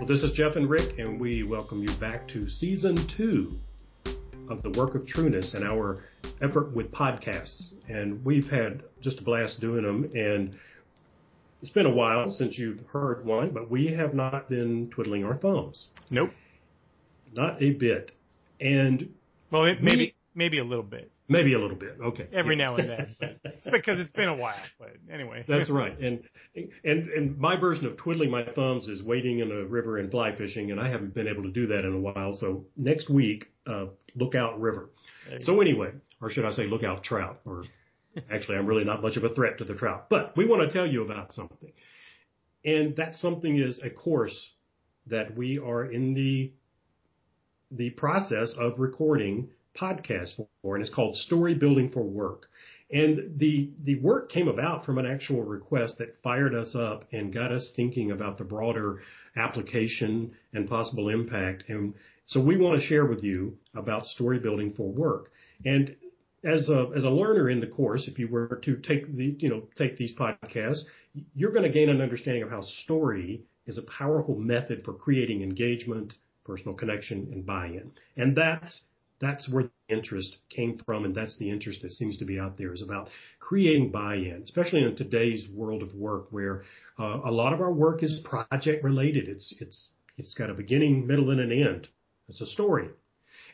Well, this is Jeff and Ric, and we welcome you back to season two of the Work of Trueness and our effort with podcasts. And we've had just a blast doing them. And it's been a while since you've heard one, but we have not been twiddling our thumbs. Nope. Not a bit. And well, it, maybe maybe a little bit. Maybe a little bit. Okay. Every now and then. it's because it's been a while. But anyway. That's right. And and and my version of twiddling my thumbs is wading in a river and fly fishing, and I haven't been able to do that in a while. So next week, uh, look out river. So anyway, or should I say look out trout? Or actually, I'm really not much of a threat to the trout. But we want to tell you about something, and that something is a course that we are in the the process of recording podcast for, and it's called Story Building for Work. And the the work came about from an actual request that fired us up and got us thinking about the broader application and possible impact. And so we want to share with you about story building for work. And as a as a learner in the course, if you were to take the you know take these podcasts, you're going to gain an understanding of how story is a powerful method for creating engagement, personal connection, and buy-in. And that's that's where the interest came from, and that's the interest that seems to be out there is about creating buy-in, especially in today's world of work where uh, a lot of our work is project related. It's it's it's got a beginning, middle, and an end. It's a story.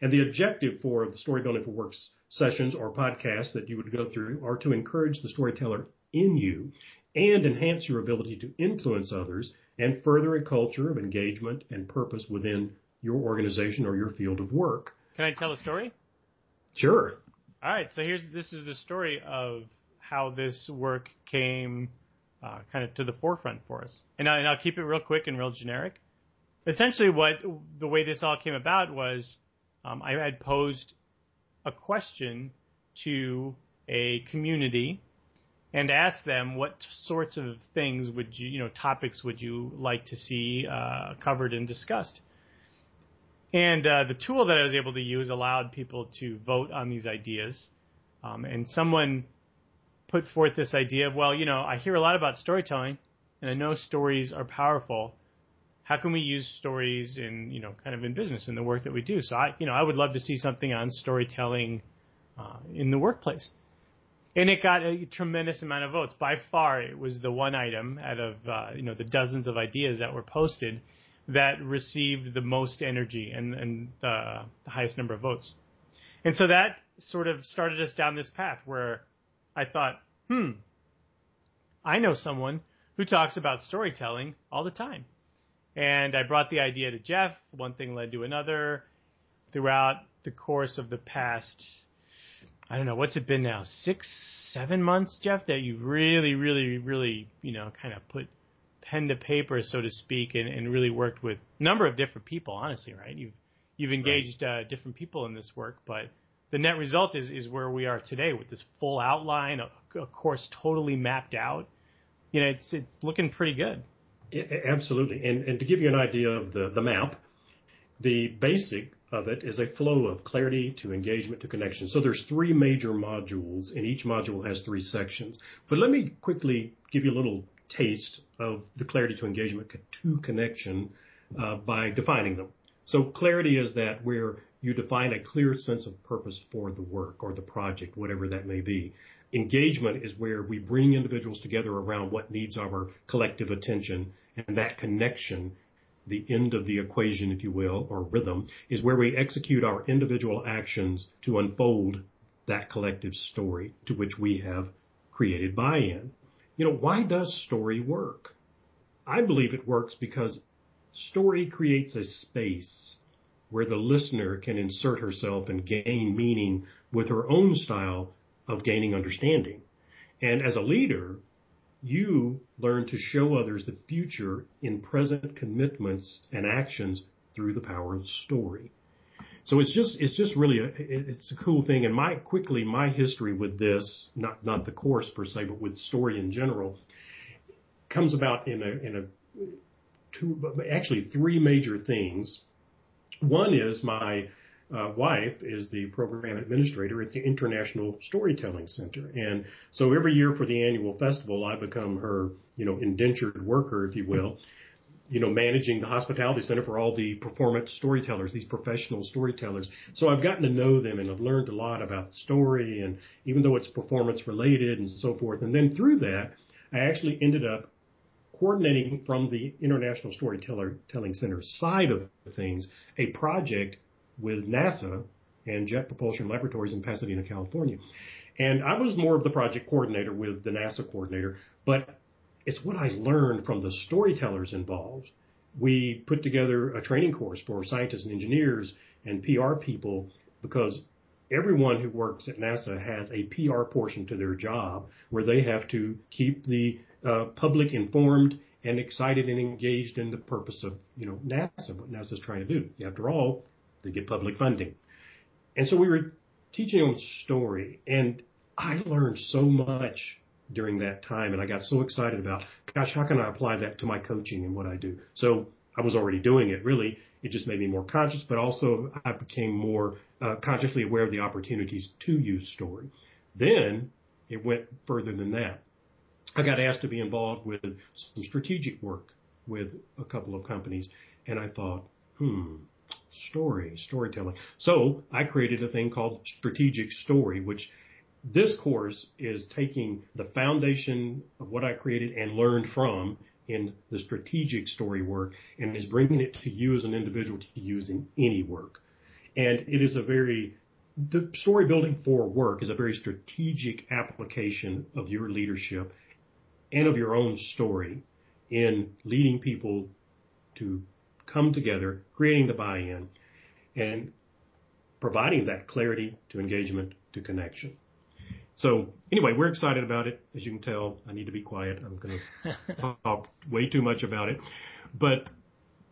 And the objective for the Story Building for Works sessions or podcasts that you would go through are to encourage the storyteller in you and enhance your ability to influence others and further a culture of engagement and purpose within your organization or your field of work. Can I tell a story? Sure. All right. So here's this is the story of how this work came uh, kind of to the forefront for us, and, I, and I'll keep it real quick and real generic. Essentially, what the way this all came about was um, I had posed a question to a community and asked them what sorts of things would you, you know, topics would you like to see uh, covered and discussed. And uh, the tool that I was able to use allowed people to vote on these ideas. Um, and someone put forth this idea of, well, you know, I hear a lot about storytelling, and I know stories are powerful. How can we use stories in, you know, kind of in business in the work that we do? So I, you know, I would love to see something on storytelling uh, in the workplace. And it got a tremendous amount of votes. By far, it was the one item out of, uh, you know, the dozens of ideas that were posted that received the most energy and, and the, the highest number of votes. And so that sort of started us down this path where I thought, hmm, I know someone who talks about storytelling all the time. And I brought the idea to Jeff. One thing led to another. Throughout the course of the past, I don't know, what's it been now? Six, seven months, Jeff, that you really, really, really, you know, kind of put pen to paper, so to speak, and, and really worked with a number of different people. Honestly, right? You've you've engaged right. uh, different people in this work, but the net result is is where we are today with this full outline, a, a course totally mapped out. You know, it's it's looking pretty good. absolutely, and and to give you an idea of the the map, the basic of it is a flow of clarity to engagement to connection. So there's three major modules, and each module has three sections. But let me quickly give you a little taste of the clarity to engagement to connection uh, by defining them. So clarity is that where you define a clear sense of purpose for the work or the project, whatever that may be. Engagement is where we bring individuals together around what needs our collective attention and that connection the end of the equation, if you will, or rhythm, is where we execute our individual actions to unfold that collective story to which we have created buy-in. You know, why does story work? I believe it works because story creates a space where the listener can insert herself and gain meaning with her own style of gaining understanding. And as a leader, you learn to show others the future in present commitments and actions through the power of story. So it's just it's just really a it's a cool thing. And my quickly my history with this, not not the course per se, but with story in general, comes about in a in a two actually three major things. One is my uh, wife is the program administrator at the International Storytelling Center, and so every year for the annual festival, I become her you know indentured worker, if you will you know, managing the hospitality center for all the performance storytellers, these professional storytellers. So I've gotten to know them and I've learned a lot about the story and even though it's performance related and so forth. And then through that, I actually ended up coordinating from the International Storyteller Telling Center side of things a project with NASA and Jet Propulsion Laboratories in Pasadena, California. And I was more of the project coordinator with the NASA coordinator, but it's what I learned from the storytellers involved. We put together a training course for scientists and engineers and PR people because everyone who works at NASA has a PR portion to their job where they have to keep the uh, public informed and excited and engaged in the purpose of, you know, NASA, what NASA's trying to do. After all, they get public funding. And so we were teaching on story and I learned so much during that time and I got so excited about, gosh, how can I apply that to my coaching and what I do? So I was already doing it really. It just made me more conscious, but also I became more uh, consciously aware of the opportunities to use story. Then it went further than that. I got asked to be involved with some strategic work with a couple of companies and I thought, hmm, story, storytelling. So I created a thing called strategic story, which this course is taking the foundation of what I created and learned from in the strategic story work and is bringing it to you as an individual to use in any work. And it is a very, the story building for work is a very strategic application of your leadership and of your own story in leading people to come together, creating the buy-in and providing that clarity to engagement to connection. So anyway, we're excited about it. As you can tell, I need to be quiet. I'm going to talk way too much about it, but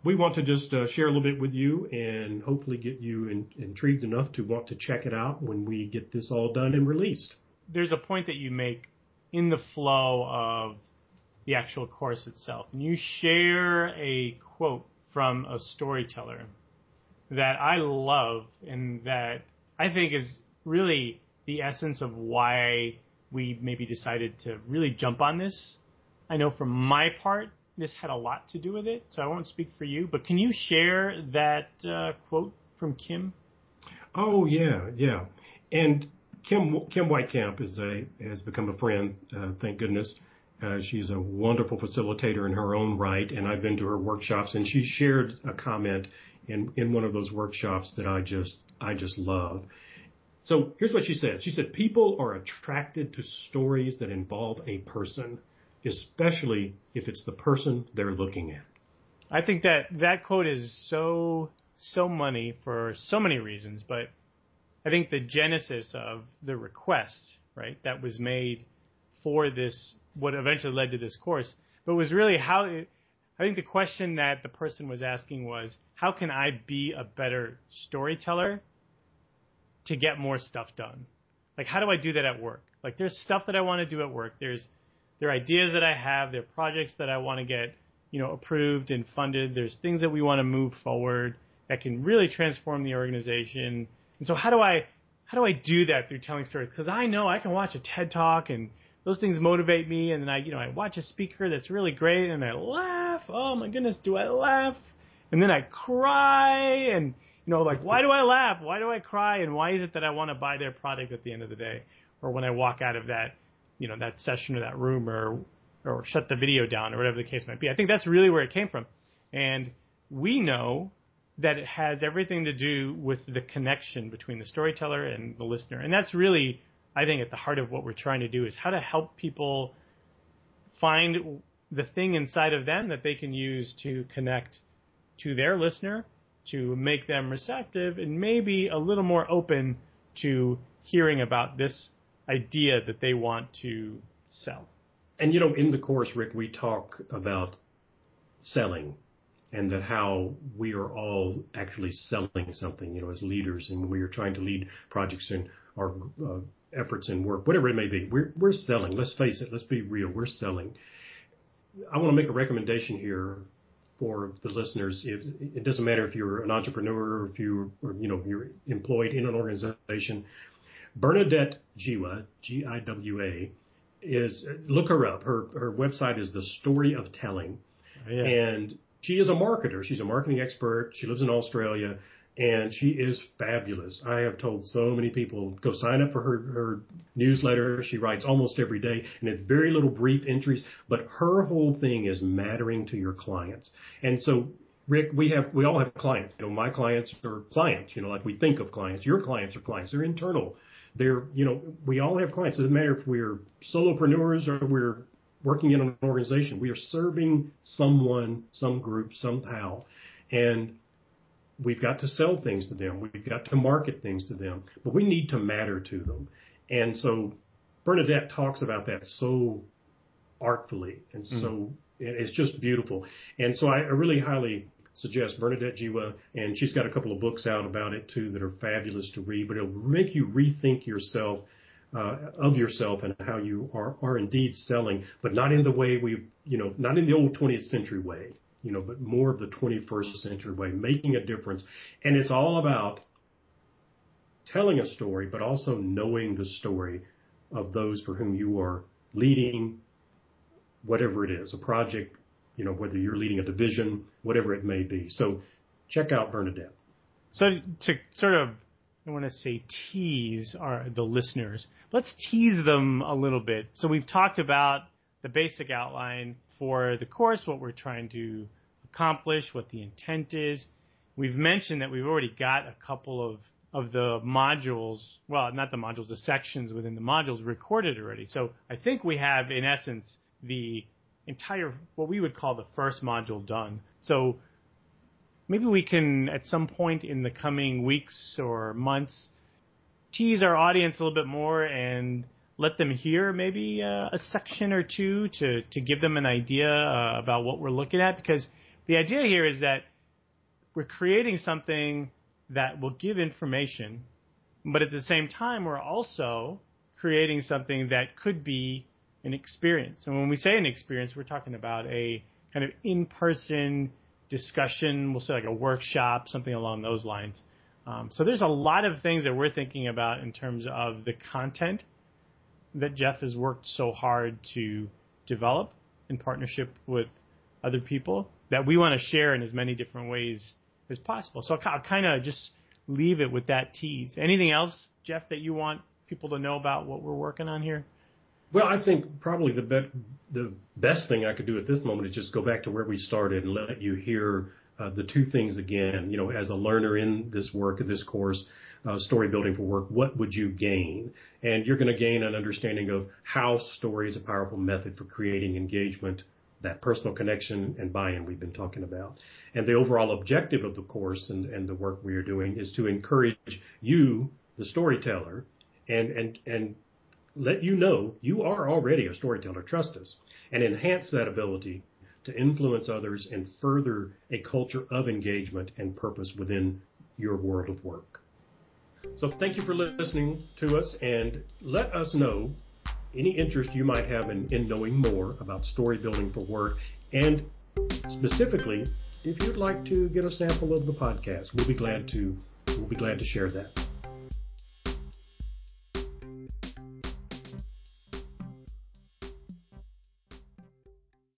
we want to just uh, share a little bit with you and hopefully get you in, intrigued enough to want to check it out when we get this all done and released. There's a point that you make in the flow of the actual course itself, and you share a quote from a storyteller that I love and that I think is really the essence of why we maybe decided to really jump on this. I know for my part, this had a lot to do with it, so I won't speak for you. But can you share that uh, quote from Kim? Oh yeah, yeah. And Kim Kim Weitkamp is a has become a friend. Uh, thank goodness. Uh, she's a wonderful facilitator in her own right, and I've been to her workshops, and she shared a comment in in one of those workshops that I just I just love. So here's what she said. She said, people are attracted to stories that involve a person, especially if it's the person they're looking at. I think that that quote is so, so money for so many reasons, but I think the genesis of the request, right, that was made for this, what eventually led to this course, but was really how, I think the question that the person was asking was, how can I be a better storyteller to get more stuff done. Like, how do I do that at work? Like, there's stuff that I want to do at work. There's, there are ideas that I have. There are projects that I want to get, you know, approved and funded. There's things that we want to move forward that can really transform the organization. And so how do I, how do I do that through telling stories? Because I know I can watch a TED talk and those things motivate me. And then I, you know, I watch a speaker that's really great and I laugh. Oh my goodness, do I laugh? And then I cry and you know, like why do I laugh? Why do I cry? And why is it that I want to buy their product at the end of the day, or when I walk out of that, you know, that session or that room, or or shut the video down, or whatever the case might be. I think that's really where it came from, and we know that it has everything to do with the connection between the storyteller and the listener, and that's really, I think, at the heart of what we're trying to do is how to help people find the thing inside of them that they can use to connect to their listener to make them receptive and maybe a little more open to hearing about this idea that they want to sell. And you know, in the course, Ric, we talk about selling and that how we are all actually selling something, you know, as leaders and we are trying to lead projects and our uh, efforts and work, whatever it may be. We're, we're selling. Let's face it. Let's be real. We're selling. I want to make a recommendation here for the listeners. If, it doesn't matter if you're an entrepreneur or if you or, you know you're employed in an organization. Bernadette Jiwa, G-I-W-A, is look her up. Her her website is the Story of Telling, oh, yeah. and she is a marketer. She's a marketing expert. She lives in Australia and she is fabulous. I have told so many people go sign up for her, her newsletter. She writes almost every day and it's very little brief entries, but her whole thing is mattering to your clients. And so Ric, we have, we all have clients. You know, my clients are clients, you know, like we think of clients. Your clients are clients. They're internal. They're, you know, we all have clients. It doesn't matter if we're solopreneurs or we're working in an organization. We are serving someone, some group, somehow. And we've got to sell things to them. We've got to market things to them, but we need to matter to them. And so Bernadette talks about that so artfully and so mm-hmm. it's just beautiful. And so I really highly suggest Bernadette Jiwa, and she's got a couple of books out about it too that are fabulous to read, but it'll make you rethink yourself, uh, of yourself and how you are, are indeed selling, but not in the way we, you know, not in the old 20th century way, you know, but more of the 21st century way, making a difference. And it's all about telling a story, but also knowing the story of those for whom you are leading whatever it is, a project, you know, whether you're leading a division, whatever it may be. So check out Bernadette. So to sort of, I want to say tease our, the listeners, let's tease them a little bit. So we've talked about the basic outline for the course, what we're trying to accomplish, what the intent is. We've mentioned that we've already got a couple of of the modules, well, not the modules, the sections within the modules recorded already. So I think we have, in essence, the entire, what we would call the first module done. So maybe we can, at some point in the coming weeks or months, tease our audience a little bit more and let them hear maybe uh, a section or two to, to give them an idea uh, about what we're looking at. Because the idea here is that we're creating something that will give information, but at the same time, we're also creating something that could be an experience. And when we say an experience, we're talking about a kind of in-person discussion. We'll say like a workshop, something along those lines. Um, so there's a lot of things that we're thinking about in terms of the content that Jeff has worked so hard to develop in partnership with other people that we want to share in as many different ways as possible. So I'll kind of just leave it with that tease. Anything else, Jeff, that you want people to know about what we're working on here? Well, I think probably the be- the best thing I could do at this moment is just go back to where we started and let you hear uh, the two things again. You know, as a learner in this work, in this course, uh, story building for work, what would you gain? And you're going to gain an understanding of how story is a powerful method for creating engagement, that personal connection and buy-in we've been talking about. And the overall objective of the course and, and the work we are doing is to encourage you, the storyteller, and, and, and let you know you are already a storyteller. Trust us and enhance that ability to influence others and further a culture of engagement and purpose within your world of work. So thank you for listening to us and let us know any interest you might have in, in knowing more about story building for work and specifically if you'd like to get a sample of the podcast, we'll be glad to we'll be glad to share that.